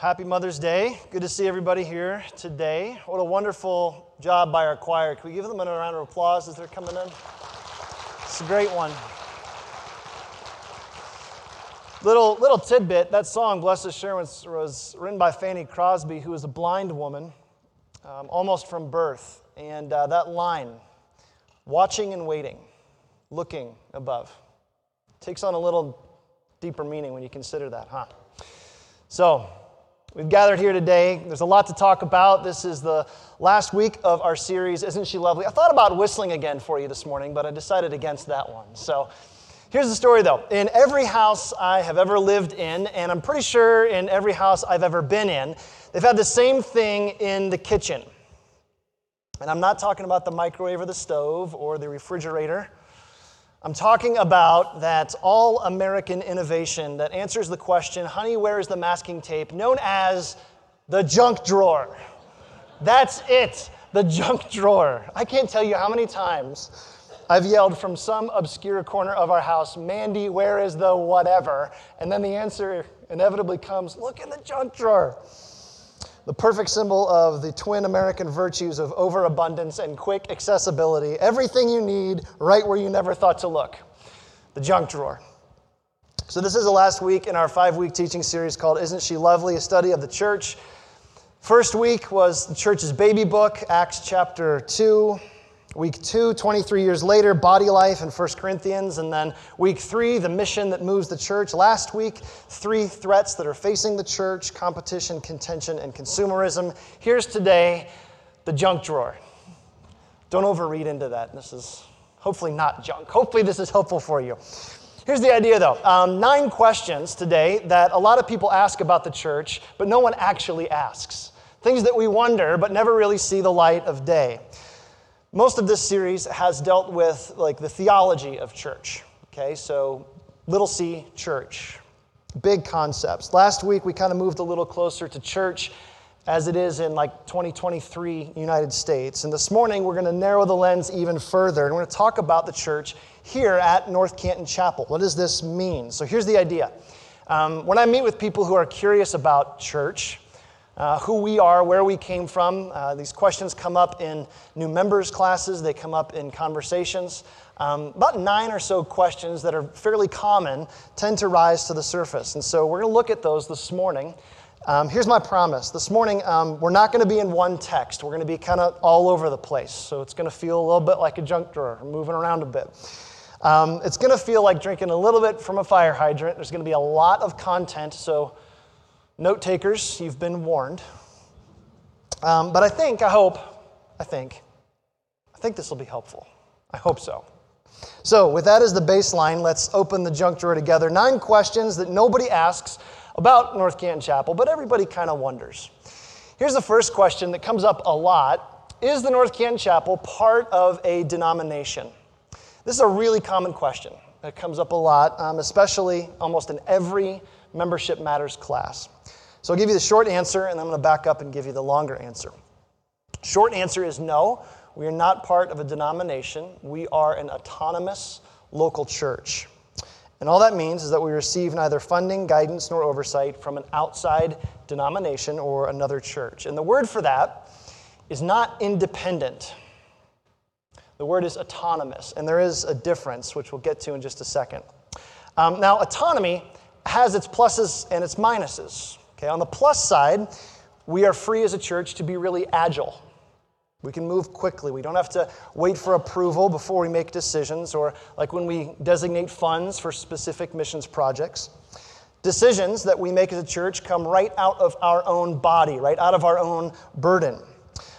Happy Mother's Day. Good to see everybody here today. What a wonderful job by our choir. Can we give them a round of applause as they're coming in? It's a great one. Little, little tidbit that song, Blessed Assurance, was written by Fanny Crosby, who was a blind woman um, almost from birth. And uh, that line, watching and waiting, looking above, takes on a little deeper meaning when you consider that, huh? So, we've gathered here today. There's a lot to talk about. This is the last week of our series, Isn't She Lovely? I thought about whistling again for you this morning, but I decided against that one. So, here's the story though. In every house I have ever lived in, and I'm pretty sure in every house I've ever been in, they've had the same thing in the kitchen. And I'm not talking about the microwave or the stove or the refrigerator. I'm talking about that all American innovation that answers the question, honey, where is the masking tape, known as the junk drawer. That's it, the junk drawer. I can't tell you how many times I've yelled from some obscure corner of our house, Mandy, where is the whatever? And then the answer inevitably comes, look in the junk drawer the perfect symbol of the twin American virtues of overabundance and quick accessibility. Everything you need right where you never thought to look the junk drawer. So, this is the last week in our five week teaching series called Isn't She Lovely? A study of the church. First week was the church's baby book, Acts chapter 2. Week two, 23 years later, body life in 1 Corinthians. And then week three, the mission that moves the church. Last week, three threats that are facing the church competition, contention, and consumerism. Here's today the junk drawer. Don't overread into that. This is hopefully not junk. Hopefully, this is helpful for you. Here's the idea though um, nine questions today that a lot of people ask about the church, but no one actually asks. Things that we wonder, but never really see the light of day. Most of this series has dealt with like the theology of church. Okay, so little c church, big concepts. Last week we kind of moved a little closer to church as it is in like 2023 United States. And this morning we're going to narrow the lens even further and we're going to talk about the church here at North Canton Chapel. What does this mean? So here's the idea. Um, when I meet with people who are curious about church, uh, who we are, where we came from. Uh, these questions come up in new members classes, they come up in conversations. Um, about nine or so questions that are fairly common tend to rise to the surface. And so we're going to look at those this morning. Um, here's my promise. This morning, um, we're not going to be in one text. We're going to be kind of all over the place. So it's going to feel a little bit like a junk drawer, moving around a bit. Um, it's going to feel like drinking a little bit from a fire hydrant. There's going to be a lot of content. So Note takers, you've been warned. Um, but I think, I hope, I think, I think this will be helpful. I hope so. So, with that as the baseline, let's open the junk drawer together. Nine questions that nobody asks about North Canton Chapel, but everybody kind of wonders. Here's the first question that comes up a lot Is the North Canton Chapel part of a denomination? This is a really common question that comes up a lot, um, especially almost in every Membership Matters class. So I'll give you the short answer, and I'm going to back up and give you the longer answer. Short answer is no, we are not part of a denomination. We are an autonomous local church. And all that means is that we receive neither funding, guidance, nor oversight from an outside denomination or another church. And the word for that is not independent. The word is autonomous, and there is a difference, which we'll get to in just a second. Um, now, autonomy has its pluses and its minuses. Okay, on the plus side, we are free as a church to be really agile. We can move quickly. We don't have to wait for approval before we make decisions, or like when we designate funds for specific missions projects. Decisions that we make as a church come right out of our own body, right out of our own burden.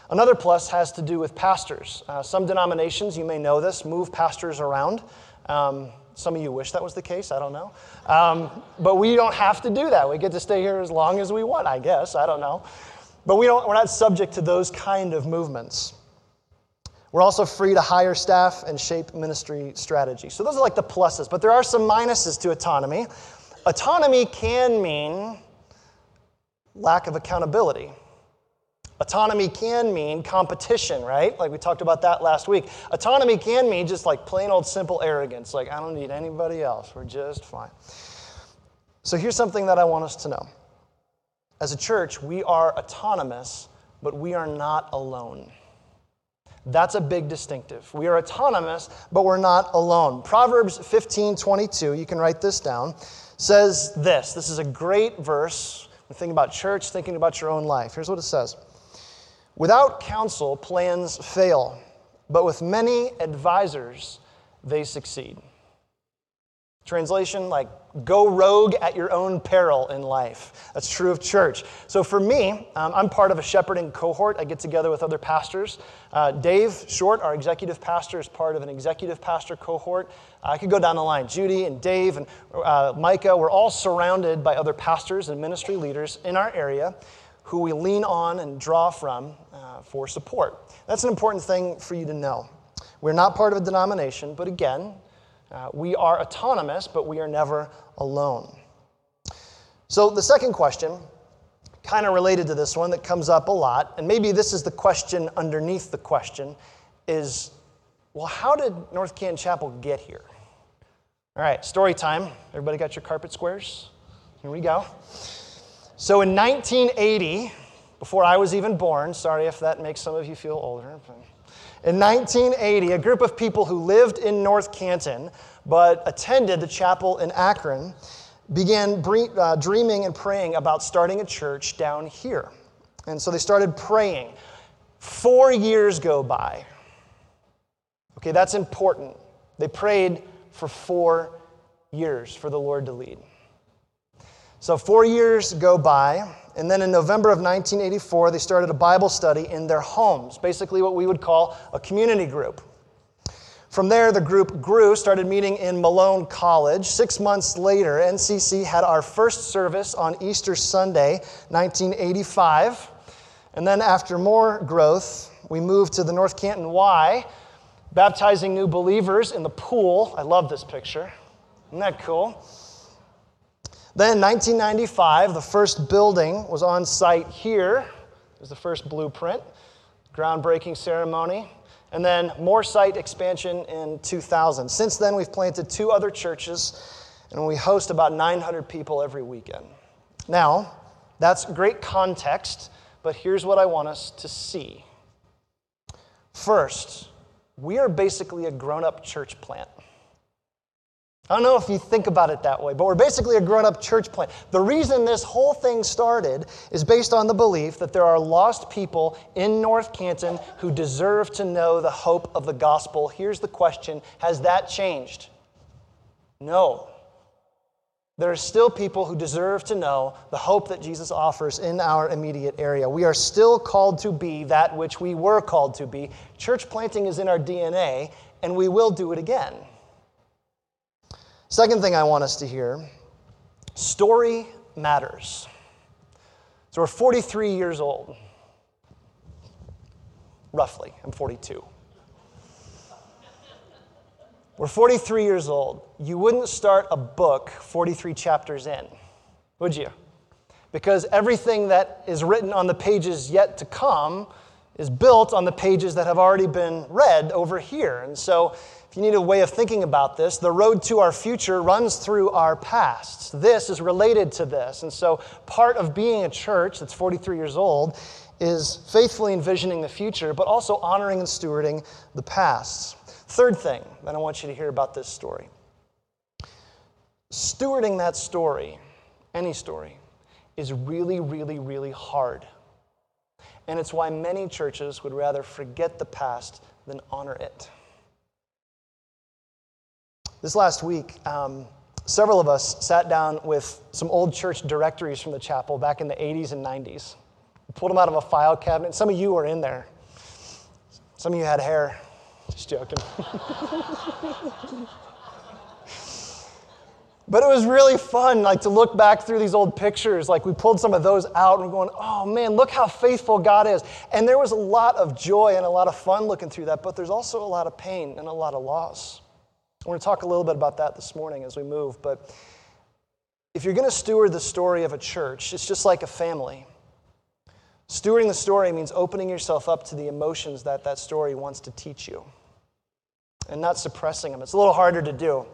Another plus has to do with pastors. Uh, some denominations, you may know this, move pastors around. Um, Some of you wish that was the case, I don't know. Um, but we don't have to do that. We get to stay here as long as we want, I guess, I don't know. But we don't, we're not subject to those kind of movements. We're also free to hire staff and shape ministry strategy. So those are like the pluses, but there are some minuses to autonomy. Autonomy can mean lack of accountability. Autonomy can mean competition, right? Like we talked about that last week. Autonomy can mean just like plain old simple arrogance, like I don't need anybody else, we're just fine. So here's something that I want us to know. As a church, we are autonomous, but we are not alone. That's a big distinctive. We are autonomous, but we're not alone. Proverbs 15 22, you can write this down, says this. This is a great verse. Thinking about church, thinking about your own life. Here's what it says Without counsel, plans fail, but with many advisors, they succeed. Translation like, go rogue at your own peril in life. That's true of church. So for me, um, I'm part of a shepherding cohort. I get together with other pastors. Uh, Dave Short, our executive pastor, is part of an executive pastor cohort. I could go down the line. Judy and Dave and uh, Micah, we're all surrounded by other pastors and ministry leaders in our area who we lean on and draw from uh, for support. That's an important thing for you to know. We're not part of a denomination, but again, uh, we are autonomous, but we are never alone. So, the second question, kind of related to this one that comes up a lot, and maybe this is the question underneath the question, is well, how did North Canton Chapel get here? All right, story time. Everybody got your carpet squares? Here we go. So, in 1980, before I was even born, sorry if that makes some of you feel older. In 1980, a group of people who lived in North Canton but attended the chapel in Akron began uh, dreaming and praying about starting a church down here. And so they started praying. Four years go by. Okay, that's important. They prayed for four years for the Lord to lead. So, four years go by, and then in November of 1984, they started a Bible study in their homes, basically what we would call a community group. From there, the group grew, started meeting in Malone College. Six months later, NCC had our first service on Easter Sunday, 1985. And then, after more growth, we moved to the North Canton Y, baptizing new believers in the pool. I love this picture. Isn't that cool? Then, 1995, the first building was on site here. It was the first blueprint, groundbreaking ceremony. And then more site expansion in 2000. Since then, we've planted two other churches, and we host about 900 people every weekend. Now, that's great context, but here's what I want us to see. First, we are basically a grown up church plant. I don't know if you think about it that way, but we're basically a grown up church plant. The reason this whole thing started is based on the belief that there are lost people in North Canton who deserve to know the hope of the gospel. Here's the question Has that changed? No. There are still people who deserve to know the hope that Jesus offers in our immediate area. We are still called to be that which we were called to be. Church planting is in our DNA, and we will do it again. Second thing I want us to hear story matters. So we're 43 years old, roughly. I'm 42. We're 43 years old. You wouldn't start a book 43 chapters in, would you? Because everything that is written on the pages yet to come is built on the pages that have already been read over here. And so you need a way of thinking about this, the road to our future runs through our past. This is related to this. And so, part of being a church that's 43 years old is faithfully envisioning the future, but also honoring and stewarding the past. Third thing that I want you to hear about this story stewarding that story, any story, is really, really, really hard. And it's why many churches would rather forget the past than honor it. This last week, um, several of us sat down with some old church directories from the chapel back in the 80s and 90s. We pulled them out of a file cabinet. Some of you were in there. Some of you had hair. Just joking. but it was really fun, like to look back through these old pictures. Like we pulled some of those out and we're going, oh man, look how faithful God is. And there was a lot of joy and a lot of fun looking through that, but there's also a lot of pain and a lot of loss. We're going to talk a little bit about that this morning as we move. But if you're going to steward the story of a church, it's just like a family. Stewarding the story means opening yourself up to the emotions that that story wants to teach you and not suppressing them. It's a little harder to do.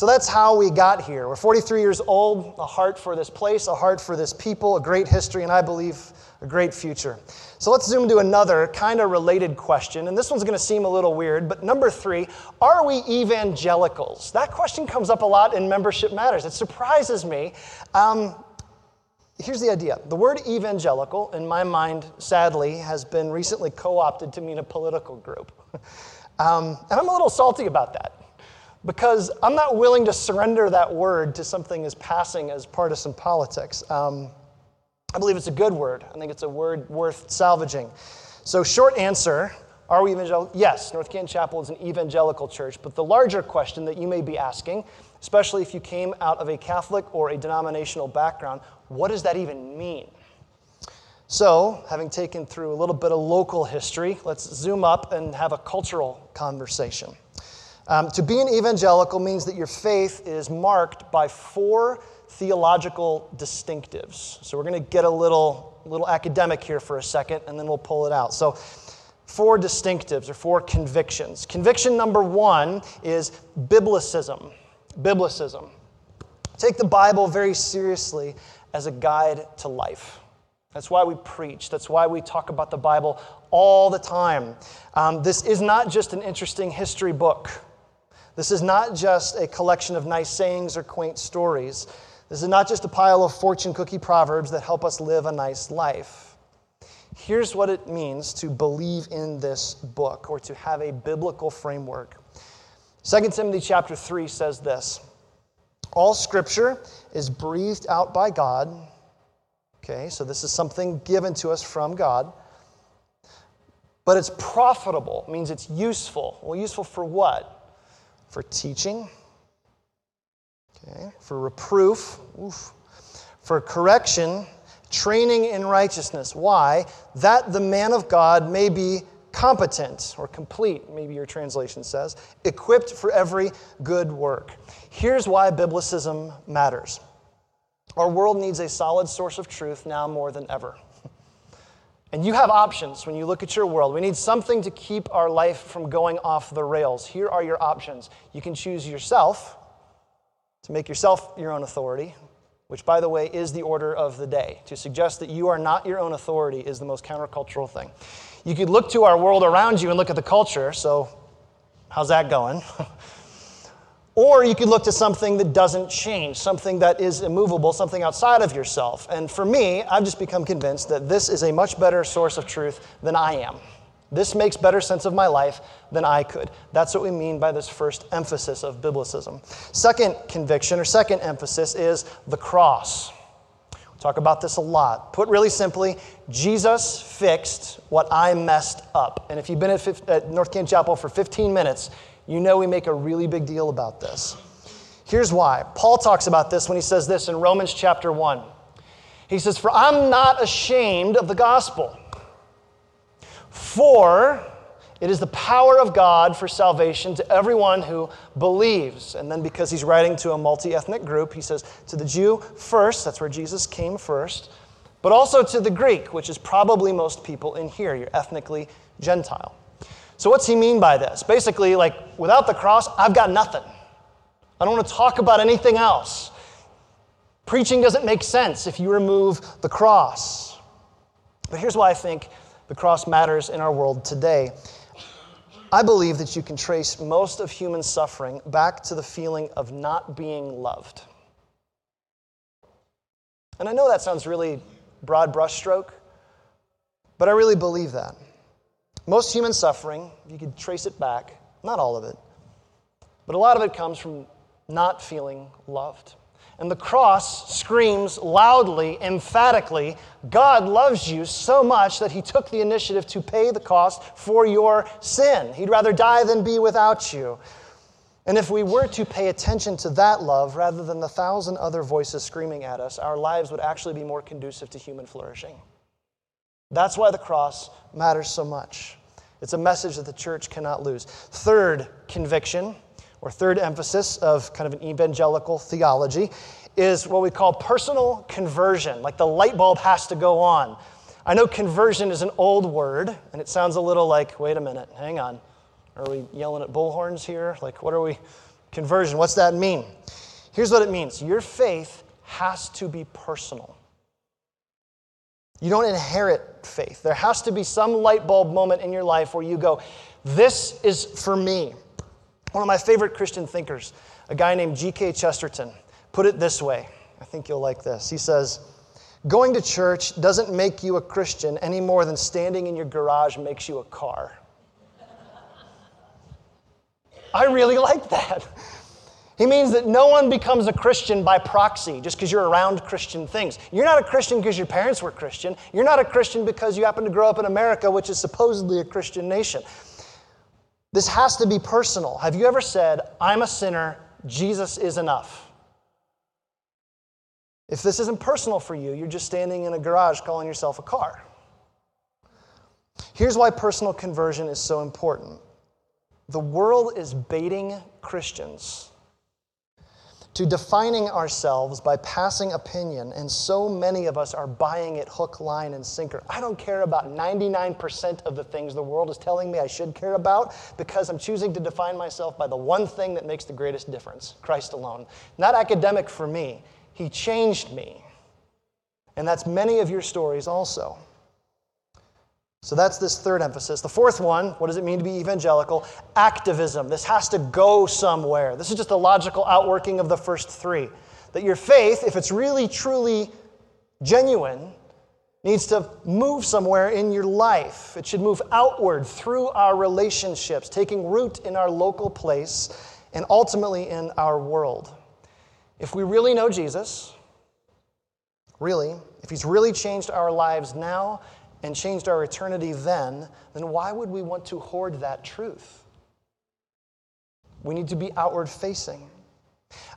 So that's how we got here. We're 43 years old, a heart for this place, a heart for this people, a great history, and I believe a great future. So let's zoom to another kind of related question. And this one's going to seem a little weird, but number three are we evangelicals? That question comes up a lot in Membership Matters. It surprises me. Um, here's the idea the word evangelical, in my mind, sadly, has been recently co opted to mean a political group. um, and I'm a little salty about that because I'm not willing to surrender that word to something as passing as partisan politics. Um, I believe it's a good word. I think it's a word worth salvaging. So, short answer are we evangelical? Yes, North Canton Chapel is an evangelical church. But the larger question that you may be asking, especially if you came out of a Catholic or a denominational background, what does that even mean? So, having taken through a little bit of local history, let's zoom up and have a cultural conversation. Um, to be an evangelical means that your faith is marked by four theological distinctives. So we're going to get a little, little academic here for a second, and then we'll pull it out. So, four distinctives or four convictions. Conviction number one is biblicism. Biblicism. Take the Bible very seriously as a guide to life. That's why we preach. That's why we talk about the Bible all the time. Um, this is not just an interesting history book. This is not just a collection of nice sayings or quaint stories. This is not just a pile of fortune cookie proverbs that help us live a nice life. Here's what it means to believe in this book or to have a biblical framework. 2 Timothy chapter 3 says this All scripture is breathed out by God. Okay, so this is something given to us from God. But it's profitable, means it's useful. Well, useful for what? For teaching, okay, for reproof, oof, for correction, training in righteousness. Why? That the man of God may be competent or complete, maybe your translation says, equipped for every good work. Here's why biblicism matters. Our world needs a solid source of truth now more than ever. And you have options when you look at your world. We need something to keep our life from going off the rails. Here are your options. You can choose yourself to make yourself your own authority, which, by the way, is the order of the day. To suggest that you are not your own authority is the most countercultural thing. You could look to our world around you and look at the culture. So, how's that going? Or you could look to something that doesn't change, something that is immovable, something outside of yourself. And for me, I've just become convinced that this is a much better source of truth than I am. This makes better sense of my life than I could. That's what we mean by this first emphasis of biblicism. Second conviction or second emphasis is the cross. We talk about this a lot. Put really simply, Jesus fixed what I messed up. And if you've been at, North Canton Chapel for 15 minutes, you know we make a really big deal about this. Here's why. Paul talks about this when he says this in Romans chapter 1. He says, For I'm not ashamed of the gospel, for it is the power of God for salvation to everyone who believes. And then, because he's writing to a multi ethnic group, he says, To the Jew first, that's where Jesus came first, but also to the Greek, which is probably most people in here. You're ethnically Gentile. So, what's he mean by this? Basically, like, without the cross, I've got nothing. I don't want to talk about anything else. Preaching doesn't make sense if you remove the cross. But here's why I think the cross matters in our world today. I believe that you can trace most of human suffering back to the feeling of not being loved. And I know that sounds really broad brushstroke, but I really believe that. Most human suffering, you could trace it back, not all of it, but a lot of it comes from not feeling loved. And the cross screams loudly, emphatically, God loves you so much that he took the initiative to pay the cost for your sin. He'd rather die than be without you. And if we were to pay attention to that love rather than the thousand other voices screaming at us, our lives would actually be more conducive to human flourishing. That's why the cross matters so much. It's a message that the church cannot lose. Third conviction, or third emphasis of kind of an evangelical theology, is what we call personal conversion. Like the light bulb has to go on. I know conversion is an old word, and it sounds a little like, wait a minute, hang on. Are we yelling at bullhorns here? Like, what are we? Conversion, what's that mean? Here's what it means your faith has to be personal. You don't inherit faith. There has to be some light bulb moment in your life where you go, This is for me. One of my favorite Christian thinkers, a guy named G.K. Chesterton, put it this way. I think you'll like this. He says, Going to church doesn't make you a Christian any more than standing in your garage makes you a car. I really like that. He means that no one becomes a Christian by proxy just because you're around Christian things. You're not a Christian because your parents were Christian. You're not a Christian because you happen to grow up in America, which is supposedly a Christian nation. This has to be personal. Have you ever said, I'm a sinner, Jesus is enough? If this isn't personal for you, you're just standing in a garage calling yourself a car. Here's why personal conversion is so important the world is baiting Christians to defining ourselves by passing opinion, and so many of us are buying it hook, line, and sinker. I don't care about 99% of the things the world is telling me I should care about because I'm choosing to define myself by the one thing that makes the greatest difference Christ alone. Not academic for me, He changed me. And that's many of your stories also. So that's this third emphasis. The fourth one, what does it mean to be evangelical? Activism. This has to go somewhere. This is just a logical outworking of the first three. That your faith, if it's really, truly genuine, needs to move somewhere in your life. It should move outward through our relationships, taking root in our local place and ultimately in our world. If we really know Jesus, really, if he's really changed our lives now, and changed our eternity then, then why would we want to hoard that truth? We need to be outward facing.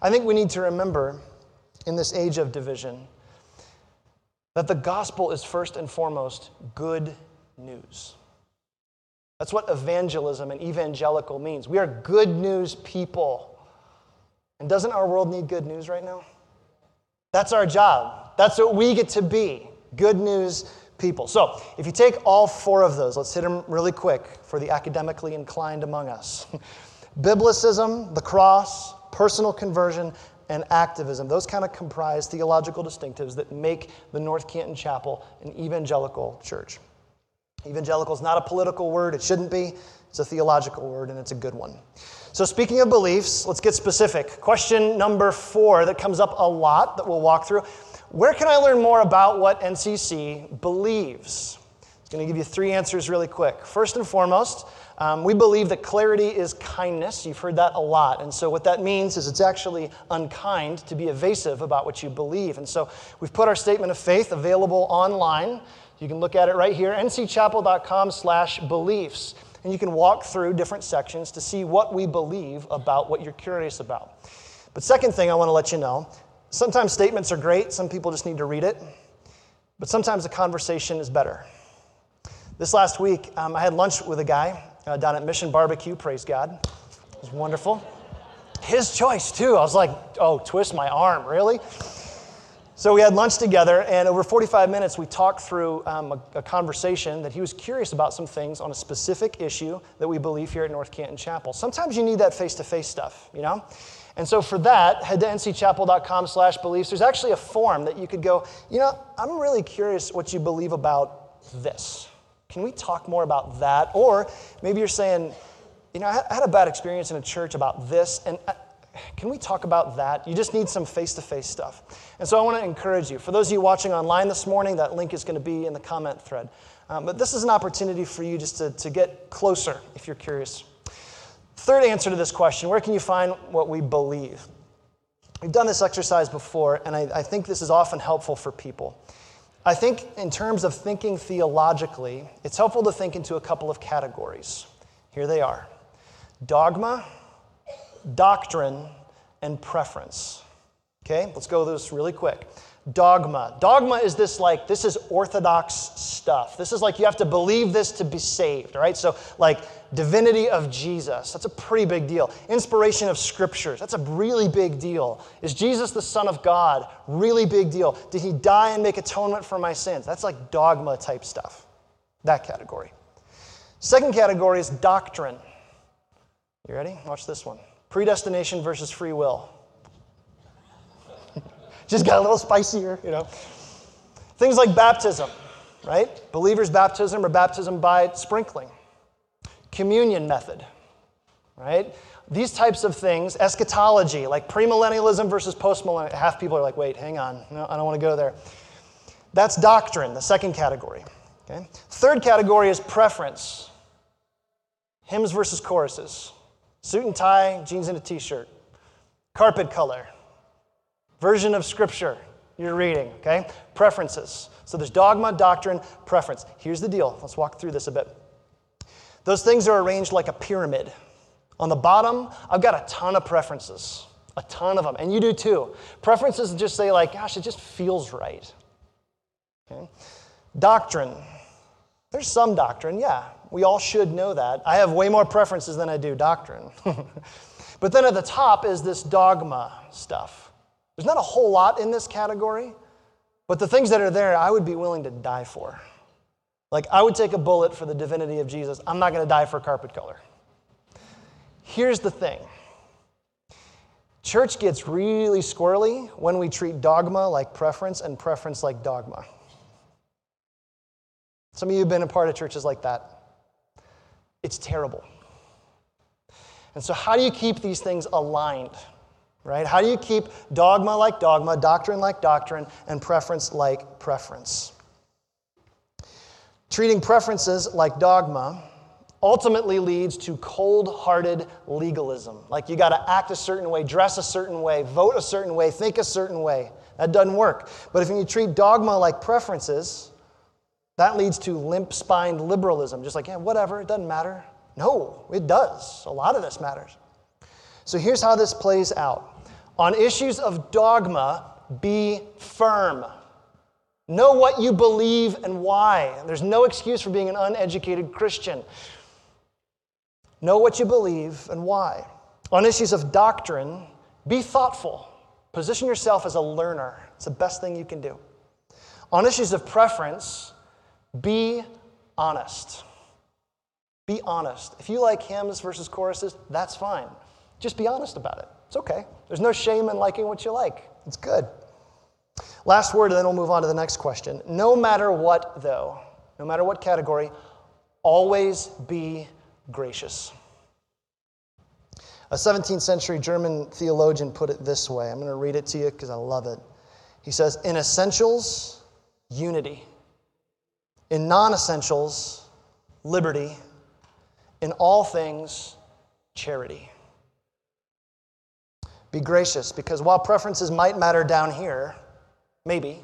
I think we need to remember in this age of division that the gospel is first and foremost good news. That's what evangelism and evangelical means. We are good news people. And doesn't our world need good news right now? That's our job. That's what we get to be good news people. So, if you take all four of those, let's hit them really quick for the academically inclined among us Biblicism, the cross, personal conversion, and activism. Those kind of comprise theological distinctives that make the North Canton Chapel an evangelical church. Evangelical is not a political word, it shouldn't be. It's a theological word, and it's a good one. So, speaking of beliefs, let's get specific. Question number four that comes up a lot that we'll walk through where can I learn more about what NCC believes? I'm going to give you three answers really quick. First and foremost, um, we believe that clarity is kindness. You've heard that a lot. And so, what that means is it's actually unkind to be evasive about what you believe. And so, we've put our statement of faith available online. You can look at it right here, ncchapel.com slash beliefs. And you can walk through different sections to see what we believe about what you're curious about. But, second thing I want to let you know Sometimes statements are great, some people just need to read it, but sometimes a conversation is better. This last week, um, I had lunch with a guy uh, down at Mission Barbecue, praise God. It was wonderful. His choice, too. I was like, oh, twist my arm, really? So we had lunch together, and over 45 minutes, we talked through um, a, a, conversation that he was curious about some things on a specific issue that we believe here at North Canton Chapel. Sometimes you need that face to face stuff, you know? And so for that, head to ncchapel.com slash beliefs. There's actually a form that you could go, you know, I'm really curious what you believe about this. Can we talk more about that? Or maybe you're saying, you know, I had a bad experience in a church about this, and uh, can we talk about that? You just need some face to face stuff. And so I want to encourage you. For those of you watching online this morning, that link is going to be in the comment thread. Um, but this is an opportunity for you just to, to get closer if you're curious. Third answer to this question where can you find what we believe? We've done this exercise before, and I, I, think this is often helpful for people. I think, in terms of thinking theologically, it's helpful to think into a couple of categories. Here they are dogma doctrine and preference. Okay, let's go through this really quick. Dogma. Dogma is this like, this is orthodox stuff. This is like you have to believe this to be saved, right? So, like, divinity of Jesus, that's a pretty big deal. Inspiration of scriptures, that's a really big deal. Is Jesus the Son of God? Really big deal. Did he die and make atonement for my sins? That's like dogma type stuff, that category. Second category is doctrine. You ready? Watch this one predestination versus free will. Just got a little spicier, you know. Things like baptism, right? Believer's baptism or baptism by sprinkling. Communion method, right? These types of things, eschatology, like premillennialism versus postmillennialism. Half people are like, wait, hang on, no, I don't want to go there. That's doctrine, the second category. Okay? Third category is preference. Hymns versus choruses. Suit and tie, jeans and a t shirt. Carpet color. Version of scripture you're reading, okay? Preferences. So there's dogma, doctrine, preference. Here's the deal. Let's walk through this a bit. Those things are arranged like a pyramid. On the bottom, I've got a ton of preferences, a ton of them, and you do too. Preferences just say, like, gosh, it just feels right. Okay? Doctrine. There's some doctrine, yeah. We all should know that. I have way more preferences than I do doctrine. but then at the top is this dogma stuff. There's not a whole lot in this category, but the things that are there, I would be willing to die for. Like, I would take a bullet for the divinity of Jesus. I'm not going to die for carpet color. Here's the thing church gets really squirrely when we treat dogma like preference and preference like dogma. Some of you have been a part of churches like that. It's terrible. And so, how do you keep these things aligned? Right? How do you keep dogma like dogma, doctrine like doctrine, and preference like preference? Treating preferences like dogma ultimately leads to cold hearted legalism. Like you got to act a certain way, dress a certain way, vote a certain way, think a certain way. That doesn't work. But if you treat dogma like preferences, that leads to limp spined liberalism. Just like, yeah, whatever, it doesn't matter. No, it does. A lot of this matters. So here's how this plays out on issues of dogma, be firm. Know what you believe and why. There's no excuse for being an uneducated Christian. Know what you believe and why. On issues of doctrine, be thoughtful. Position yourself as a learner. It's the best thing you can do. On issues of preference, be honest. Be honest. If you like hymns versus choruses, that's fine. Just be honest about it. It's okay. There's no shame in liking what you like. It's good. Last word, and then we'll move on to the next question. No matter what, though, no matter what category, always be gracious. A 17th century German theologian put it this way. I'm going to read it to you because I love it. He says, In essentials, unity. In non essentials, liberty. In all things, charity. Be gracious because while preferences might matter down here, maybe,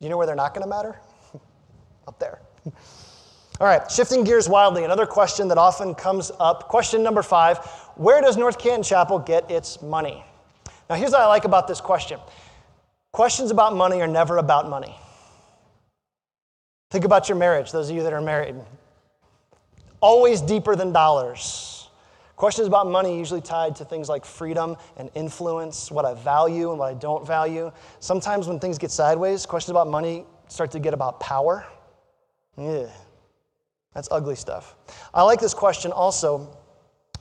you know where they're not going to matter? Up there. All right, shifting gears wildly, another question that often comes up. Question number five Where does North Canton Chapel get its money? Now, here's what I like about this question questions about money are never about money. Think about your marriage, those of you that are married. Always deeper than dollars. Questions about money usually tied to things like freedom and influence, what I value and what I don't value. Sometimes when things get sideways, questions about money start to get about power. Yeah, that's ugly stuff. I like this question also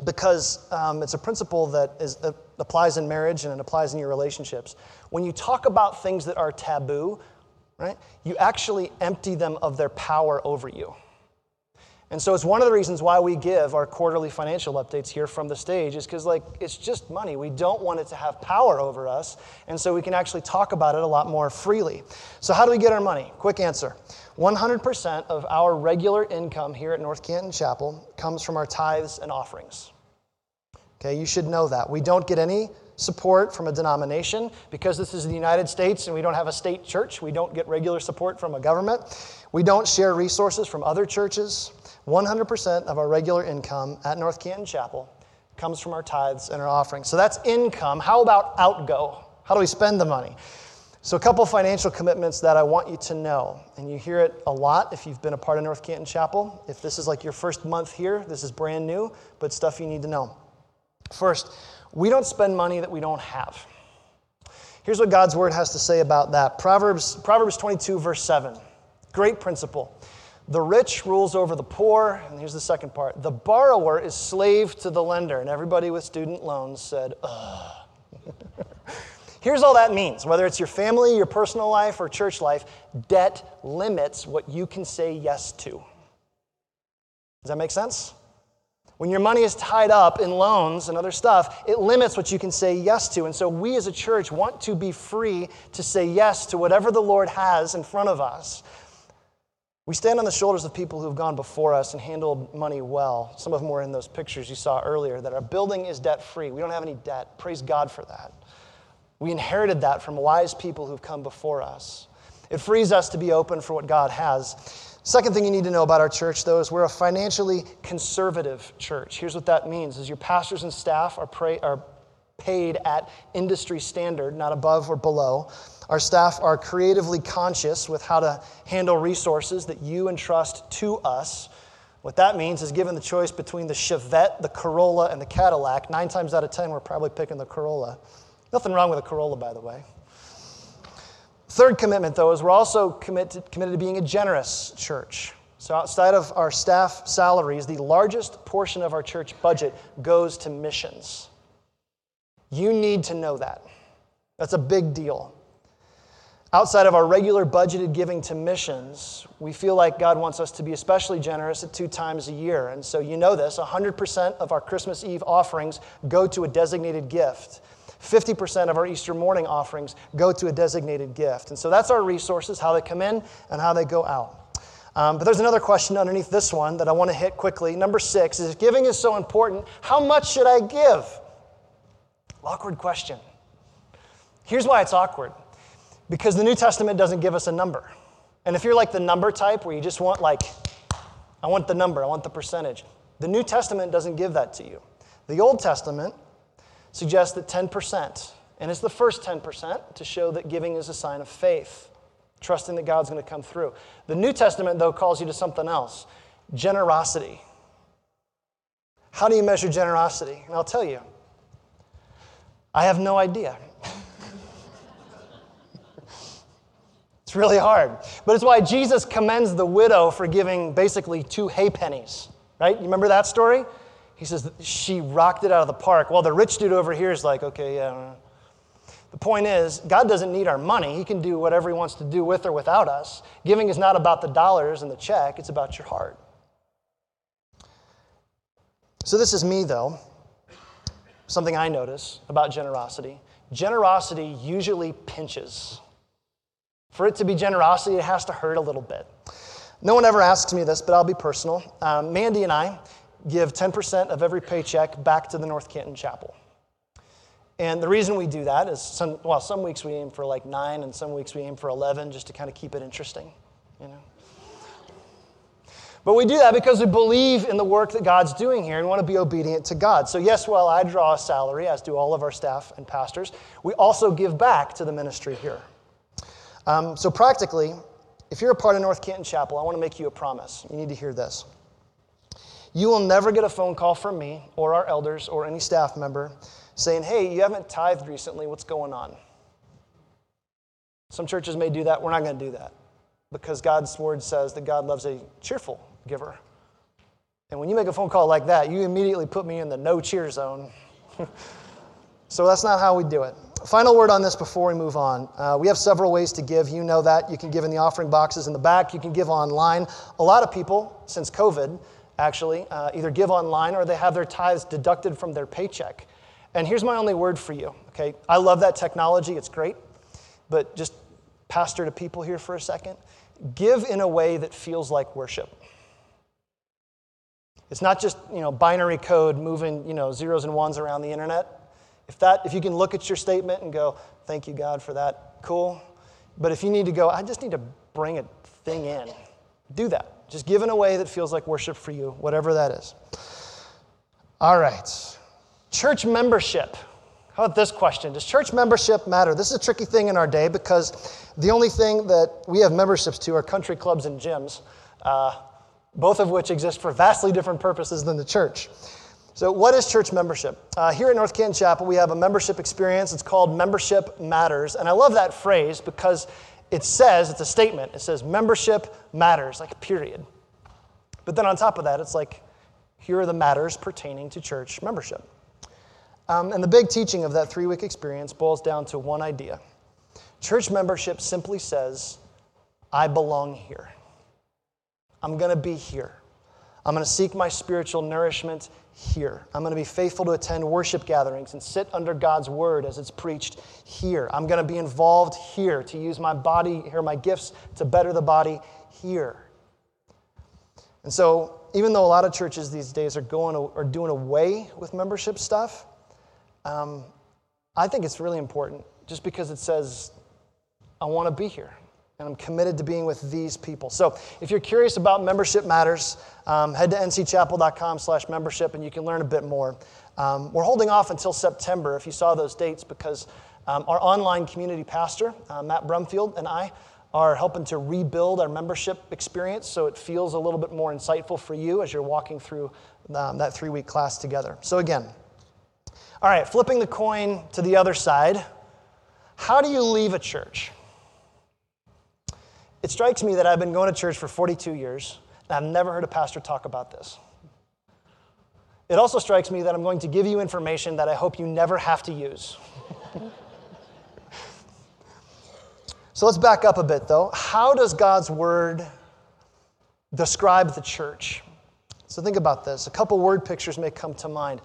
because um, it's a principle that is, uh, applies in marriage and it applies in your relationships. When you talk about things that are taboo, right, you actually empty them of their power over you. And so it's one of the reasons why we give our quarterly financial updates here from the stage is because like it's just money. We don't want it to have power over us. And so we can actually talk about it a lot more freely. So how do we get our money? Quick answer. 100% of our regular income here at North Canton Chapel comes from our tithes and offerings. Okay, you should know that. We don't get any support from a denomination because this is the United States and we don't have a state church. We don't get regular support from a government. We don't share resources from other churches. 100% of our regular income at North Canton Chapel comes from our tithes and our offerings. So that's income. How about outgo? How do we spend the money? So, a couple financial commitments that I want you to know. And you hear it a lot if you've been a part of North Canton Chapel. If this is like your first month here, this is brand new, but stuff you need to know. First, we don't spend money that we don't have. Here's what God's word has to say about that Proverbs, Proverbs 22, verse 7. Great principle. The rich rules over the poor. And here's the second part the borrower is slave to the lender. And everybody with student loans said, ugh. Here's all that means whether it's your family, your personal life, or church life, debt limits what you can say yes to. Does that make sense? When your money is tied up in loans and other stuff, it limits what you can say yes to. And so we as a church want to be free to say yes to whatever the Lord has in front of us. We stand on the shoulders of people who have gone before us and handled money well. Some of them were in those pictures you saw earlier that our building is debt free. We don't have any debt. Praise God for that. We inherited that from wise people who've come before us. It frees us to be open for what God has. Second thing you need to know about our church, though, is we're a financially conservative church. Here's what that means: is your pastors and staff are, pray, are paid at industry standard, not above or below. Our staff are creatively conscious with how to handle resources that you entrust to us. What that means is given the choice between the Chevette, the Corolla, and the Cadillac, nine times out of ten, we're probably picking the Corolla. Nothing wrong with a Corolla, by the way. Third commitment, though, is we're also committed, committed to being a generous church. So, outside of our staff salaries, the largest portion of our church budget goes to missions. You need to know that. That's a big deal. Outside of our regular budgeted giving to missions, we feel like God wants us to be especially generous at two times a year. And so you know this 100% of our Christmas Eve offerings go to a designated gift. 50% of our Easter morning offerings go to a designated gift. And so that's our resources, how they come in and how they go out. Um, but there's another question underneath this one that I want to hit quickly. Number six is if giving is so important, how much should I give? Awkward question. Here's why it's awkward because the New Testament doesn't give us a number. And if you're like the number type where you just want, like, I want the number, I want the percentage, the New Testament doesn't give that to you. The Old Testament suggests that 10%, and it's the first 10% to show that giving is a sign of faith, trusting that God's going to come through. The New Testament, though, calls you to something else generosity. How do you measure generosity? And I'll tell you, I have no idea. it's really hard. But it's why Jesus commends the widow for giving basically two hay pennies, right? You remember that story? He says she rocked it out of the park. Well, the rich dude over here is like, okay, yeah. The point is, God doesn't need our money. He can do whatever He wants to do with or without us. Giving is not about the dollars and the check, it's about your heart. So, this is me, though. Something I notice about generosity generosity usually pinches. For it to be generosity, it has to hurt a little bit. No one ever asks me this, but I'll be personal. Um, Mandy and I, give 10% of every paycheck back to the North Canton Chapel. And the reason we do that is, some, well, some weeks we aim for like nine, and some weeks we aim for 11 just to kind of keep it interesting, you know. But we do that because we believe in the work that God's doing here and want to be obedient to God. So, yes, while I draw a salary, as do all of our staff and pastors, we also give back to the ministry here. Um, so, practically, if you're a part of North Canton Chapel, I want to make you a promise. You need to hear this. You will never get a phone call from me or our elders or any staff member saying, hey, you haven't tithed recently. What's going on? Some churches may do that. We're not going to do that because God's word says that God loves a cheerful giver. And when you make a phone call like that, you immediately put me in the no cheer zone. so that's not how we do it. Final word on this before we move on. Uh, we have several ways to give. You know that. You can give in the offering boxes in the back, you can give online. A lot of people, since COVID, actually, uh, either give online or they have their tithes deducted from their paycheck. And here's my only word for you, okay? I love that technology, it's great. But just pastor to people here for a second. Give in a way that feels like worship. It's not just, you know, binary code moving, you know, zeros and ones around the internet. If that if you can look at your statement and go, "Thank you God for that." Cool. But if you need to go, "I just need to bring a thing in." Do that. Just give in a way that feels like worship for you, whatever that is. All right. Church membership. How about this question? Does church membership matter? This is a tricky thing in our day because the only thing that we have memberships to are country clubs and gyms, uh, both of which exist for vastly different purposes than the church. So, what is church membership? Uh, here at North Canton Chapel, we have a membership experience. It's called Membership Matters. And I love that phrase because it says, it's a statement, it says, membership matters, like period. But then on top of that, it's like, here are the matters pertaining to church membership. Um, and the big teaching of that three week experience boils down to one idea church membership simply says, I belong here. I'm going to be here. I'm going to seek my spiritual nourishment here. I'm going to be faithful to attend worship gatherings and sit under God's word as it's preached here. I'm going to be involved here to use my body, here, my gifts to better the body here. And so, even though a lot of churches these days are going are doing away with membership stuff, um, I think it's really important just because it says, I want to be here and I'm committed to being with these people. So if you're curious about membership matters, um, head to ncchapel.com slash membership and you can learn a bit more. Um, we're holding off until September, if you saw those dates, because um, our online community pastor, uh, Matt Brumfield, and I are helping to rebuild our membership experience so it feels a little bit more insightful for you as you're walking through um, that three week class together. So, again, all right, flipping the coin to the other side. How do you leave a church? It strikes me that I've been going to church for 42 years, and I've never heard a pastor talk about this. It also strikes me that I'm going to give you information that I hope you never have to use. so let's back up a bit, though. How does God's word describe the church? So think about this. A couple word pictures may come to mind.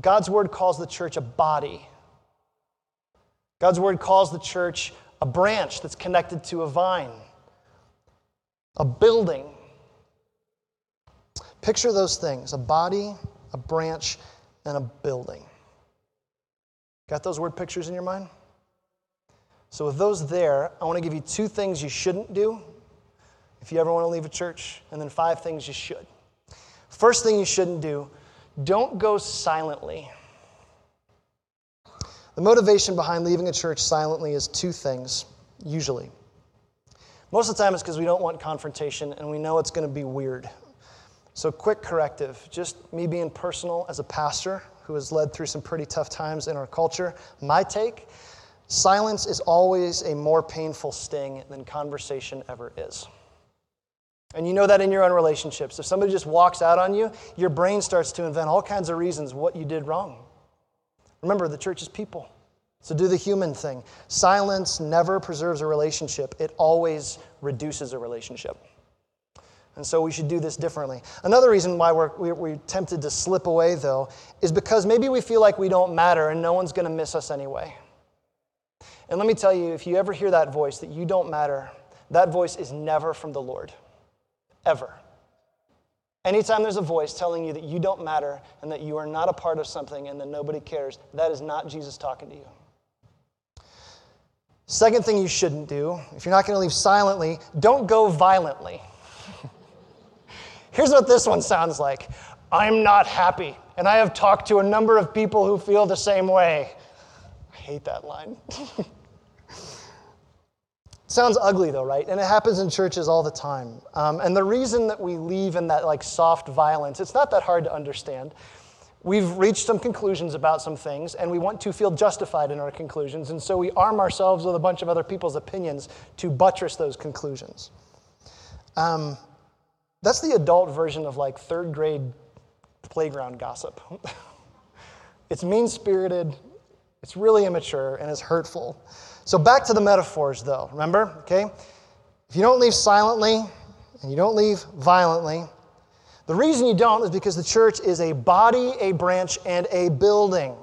God's word calls the church a body. God's word calls the church a branch that's connected to a vine, a building. Picture those things a body, a branch, and a building. Got those word pictures in your mind? So, with those there, I want to give you two things you shouldn't do if you ever want to leave a church, and then five things you should. First thing you shouldn't do don't go silently. The motivation behind leaving a church silently is two things, usually. Most of the time, it's because we don't want confrontation and we know it's going to be weird. So, quick corrective just me being personal as a pastor who has led through some pretty tough times in our culture. My take silence is always a more painful sting than conversation ever is. And you know that in your own relationships. If somebody just walks out on you, your brain starts to invent all kinds of reasons what you did wrong. Remember, the church is people. So do the human thing. Silence never preserves a relationship, it always reduces a relationship. And so we should do this differently. Another reason why we're, we're, tempted to slip away, though, is because maybe we feel like we don't matter and no one's going to miss us anyway. And let me tell you, if you ever hear that voice that you don't matter, that voice is never from the Lord ever. Anytime there's a voice telling you that you don't matter and that you are not a part of something and that nobody cares, that is not Jesus talking to you. Second thing you shouldn't do, if you're not going to leave silently, don't go violently. Here's what this one sounds like I'm not happy, and I have talked to a number of people who feel the same way. I hate that line. Sounds ugly though, right? And it happens in churches all the time. Um, and the reason that we leave in that like soft violence, it's not that hard to understand. We've reached some conclusions about some things, and we want to feel justified in our conclusions, and so we arm ourselves with a bunch of other people's opinions to buttress those conclusions. Um, that's the adult version of like third grade playground gossip. it's mean spirited, it's really immature, and it's hurtful. So back to the metaphors, though. Remember? Okay? If you don't leave silently and you don't leave violently, the reason you don't is because the church is a body, a branch, and a building.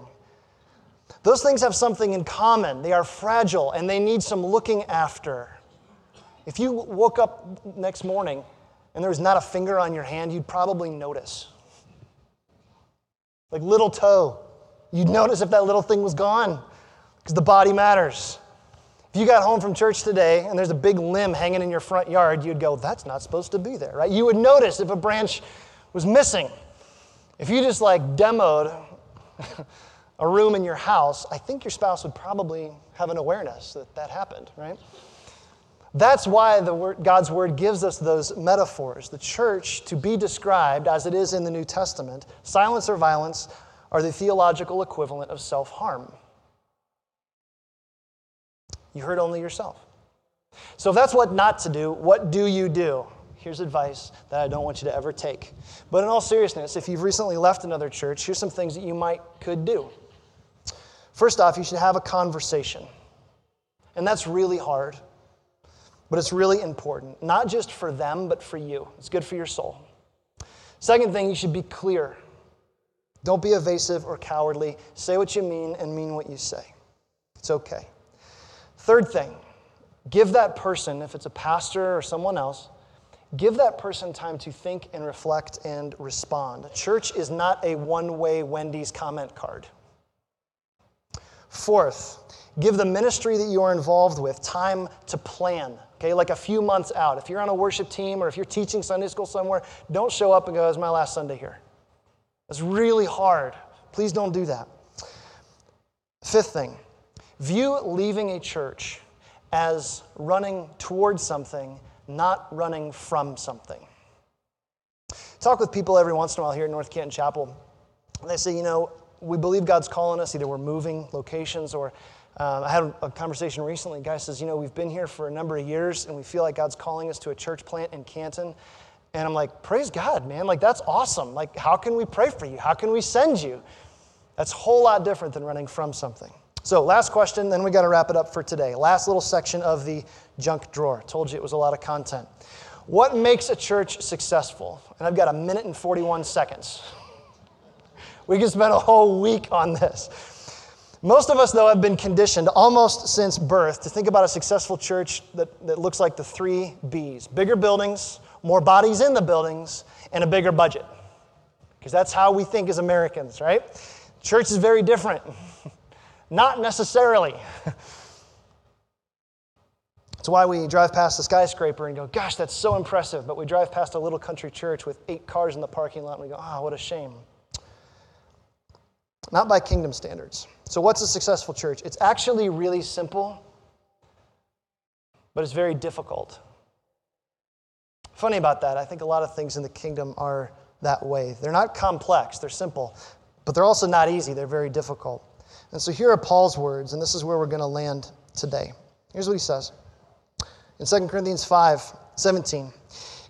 Those things have something in common. They are fragile and they need some looking after. If you woke up next morning and there was not a finger on your hand, you'd probably notice. Like little toe, you'd notice if that little thing was gone because the body matters. If you got home from church today and there's a big limb hanging in your front yard, you'd go, that's not supposed to be there, right? You would notice if a branch was missing. If you just like demoed a room in your house, I think your spouse would probably have an awareness that that happened, right? That's why the word, God's word gives us those metaphors. The church, to be described as it is in the New Testament, silence or violence are the theological equivalent of self harm. You hurt only yourself. So, if that's what not to do, what do you do? Here's advice that I don't want you to ever take. But in all seriousness, if you've recently left another church, here's some things that you might could do. First off, you should have a conversation. And that's really hard, but it's really important, not just for them, but for you. It's good for your soul. Second thing, you should be clear. Don't be evasive or cowardly. Say what you mean and mean what you say. It's okay. Third thing, give that person, if it's a pastor or someone else, give that person time to think and reflect and respond. Church is not a one way Wendy's comment card. Fourth, give the ministry that you are involved with time to plan. Okay, like a few months out. If you're on a worship team or if you're teaching Sunday school somewhere, don't show up and go, it's my last Sunday here. That's really hard. Please don't do that. Fifth thing, view leaving a church as running towards something, not running from something. Talk with people every once in a while here at North Canton Chapel, and they say, you know, we believe God's calling us, either we're moving locations or uh, I had a conversation recently. A guy says, You know, we've been here for a number of years and we feel like God's calling us to a church plant in Canton. And I'm like, Praise God, man. Like, that's awesome. Like, how can we pray for you? How can we send you? That's a whole lot different than running from something. So, last question, then we got to wrap it up for today. Last little section of the junk drawer. Told you it was a lot of content. What makes a church successful? And I've got a minute and 41 seconds. We could spend a whole week on this. Most of us, though, have been conditioned almost since birth to think about a successful church that, that looks like the three B's bigger buildings, more bodies in the buildings, and a bigger budget. Because that's how we think as Americans, right? Church is very different. Not necessarily. That's why we drive past the skyscraper and go, gosh, that's so impressive. But we drive past a little country church with eight cars in the parking lot and we go, oh, what a shame not by kingdom standards. So, what's a successful church? It's actually really simple, but it's very difficult. Funny about that, I think a lot of things in the kingdom are that way. They're not complex, they're simple, but they're also not easy, they're very difficult. And so, here are Paul's words, and this is where we're going to land today. Here's what he says in 2 Corinthians 5 17.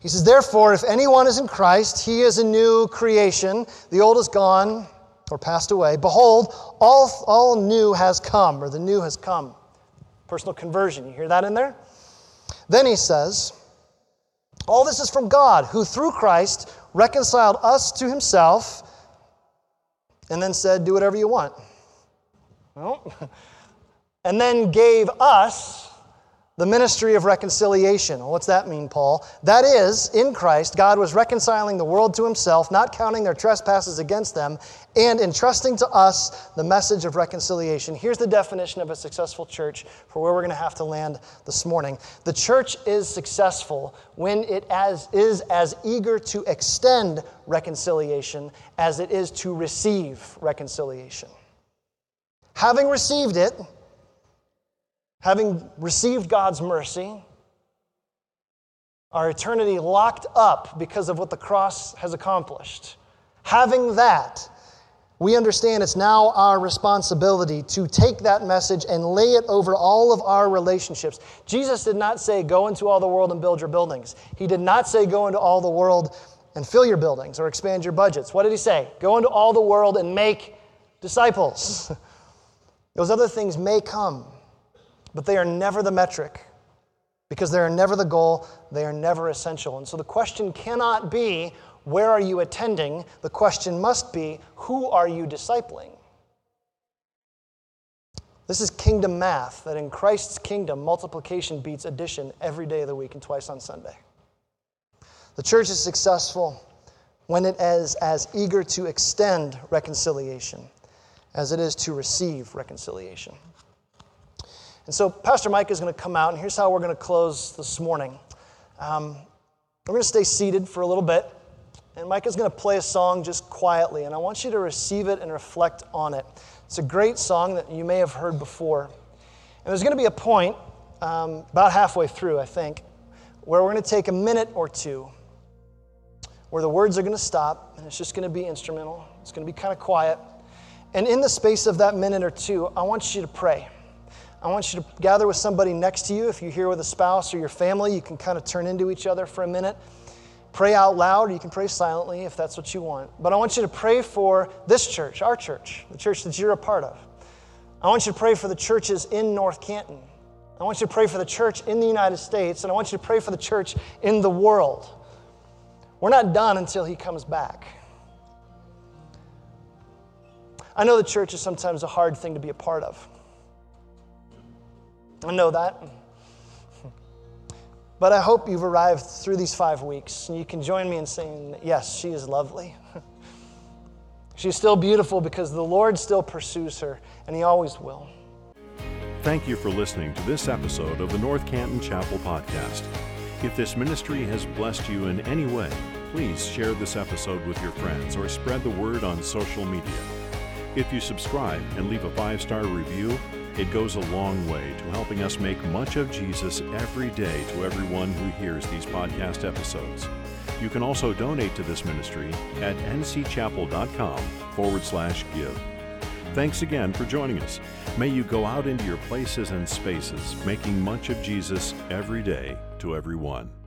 He says, Therefore, if anyone is in Christ, he is a new creation. The old is gone or passed away, behold, all, all new has come, or the new has come. Personal conversion. You hear that in there? Then he says, All this is from God, who through Christ reconciled us to himself, and then said, Do whatever you want. And then gave us the ministry of reconciliation. What's that mean, Paul? That is, in Christ, God was reconciling the world to himself, not counting their trespasses against them, and entrusting to us the message of reconciliation. Here's the definition of a successful church for where we're going to have to land this morning. The church is successful when it as, is as eager to extend reconciliation as it is to receive reconciliation. Having received it, having received God's mercy, our eternity locked up because of what the cross has accomplished. Having that, we understand it's now our responsibility to take that message and lay it over all of our relationships. Jesus did not say, Go into all the world and build your buildings. He did not say, Go into all the world and fill your buildings or expand your budgets. What did he say? Go into all the world and make disciples. Those other things may come but they are never the metric because they are never the goal, they are never essential. And so the question cannot be, where are you attending? The question must be, who are you discipling? This is kingdom math that in Christ's kingdom, multiplication beats addition every day of the week and twice on Sunday. The church is successful when it is as eager to extend reconciliation as it is to receive reconciliation. And so Pastor Mike is going to come out, and here's how we're going to close this morning. Um, we're going to stay seated for a little bit, And Mike is going to play a song just quietly, and I want you to receive it and reflect on it. It's a great song that you may have heard before. And there's going to be a point, um, about halfway through, I think, where we're going to take a minute or two where the words are going to stop and it's just going to be instrumental. It's going to be kind of quiet. And in the space of that minute or two, I want you to pray. I want you to gather with somebody next to you. If you're here with a spouse or your family, you can kind of turn into each other for a minute. Pray out loud, or you can pray silently if that's what you want. But I want you to pray for this church, our church, the church that you're a part of. I want you to pray for the churches in North Canton. I want you to pray for the church in the United States, and I want you to pray for the church in the world. We're not done until He comes back. I know the church is sometimes a hard thing to be a part of. I know that. But I hope you've arrived through these five weeks and you can join me in saying, yes, she is lovely. She's still beautiful because the Lord still pursues her and He always will. Thank you for listening to this episode of the North Canton Chapel Podcast. If this ministry has blessed you in any way, please share this episode with your friends or spread the word on social media. If you subscribe and leave a five star review, it goes a long way to helping us make much of Jesus every day to everyone who hears these podcast episodes. You can also donate to this ministry at ncchapel.com forward slash give. Thanks again for joining us. May you go out into your places and spaces, making much of Jesus every day to everyone.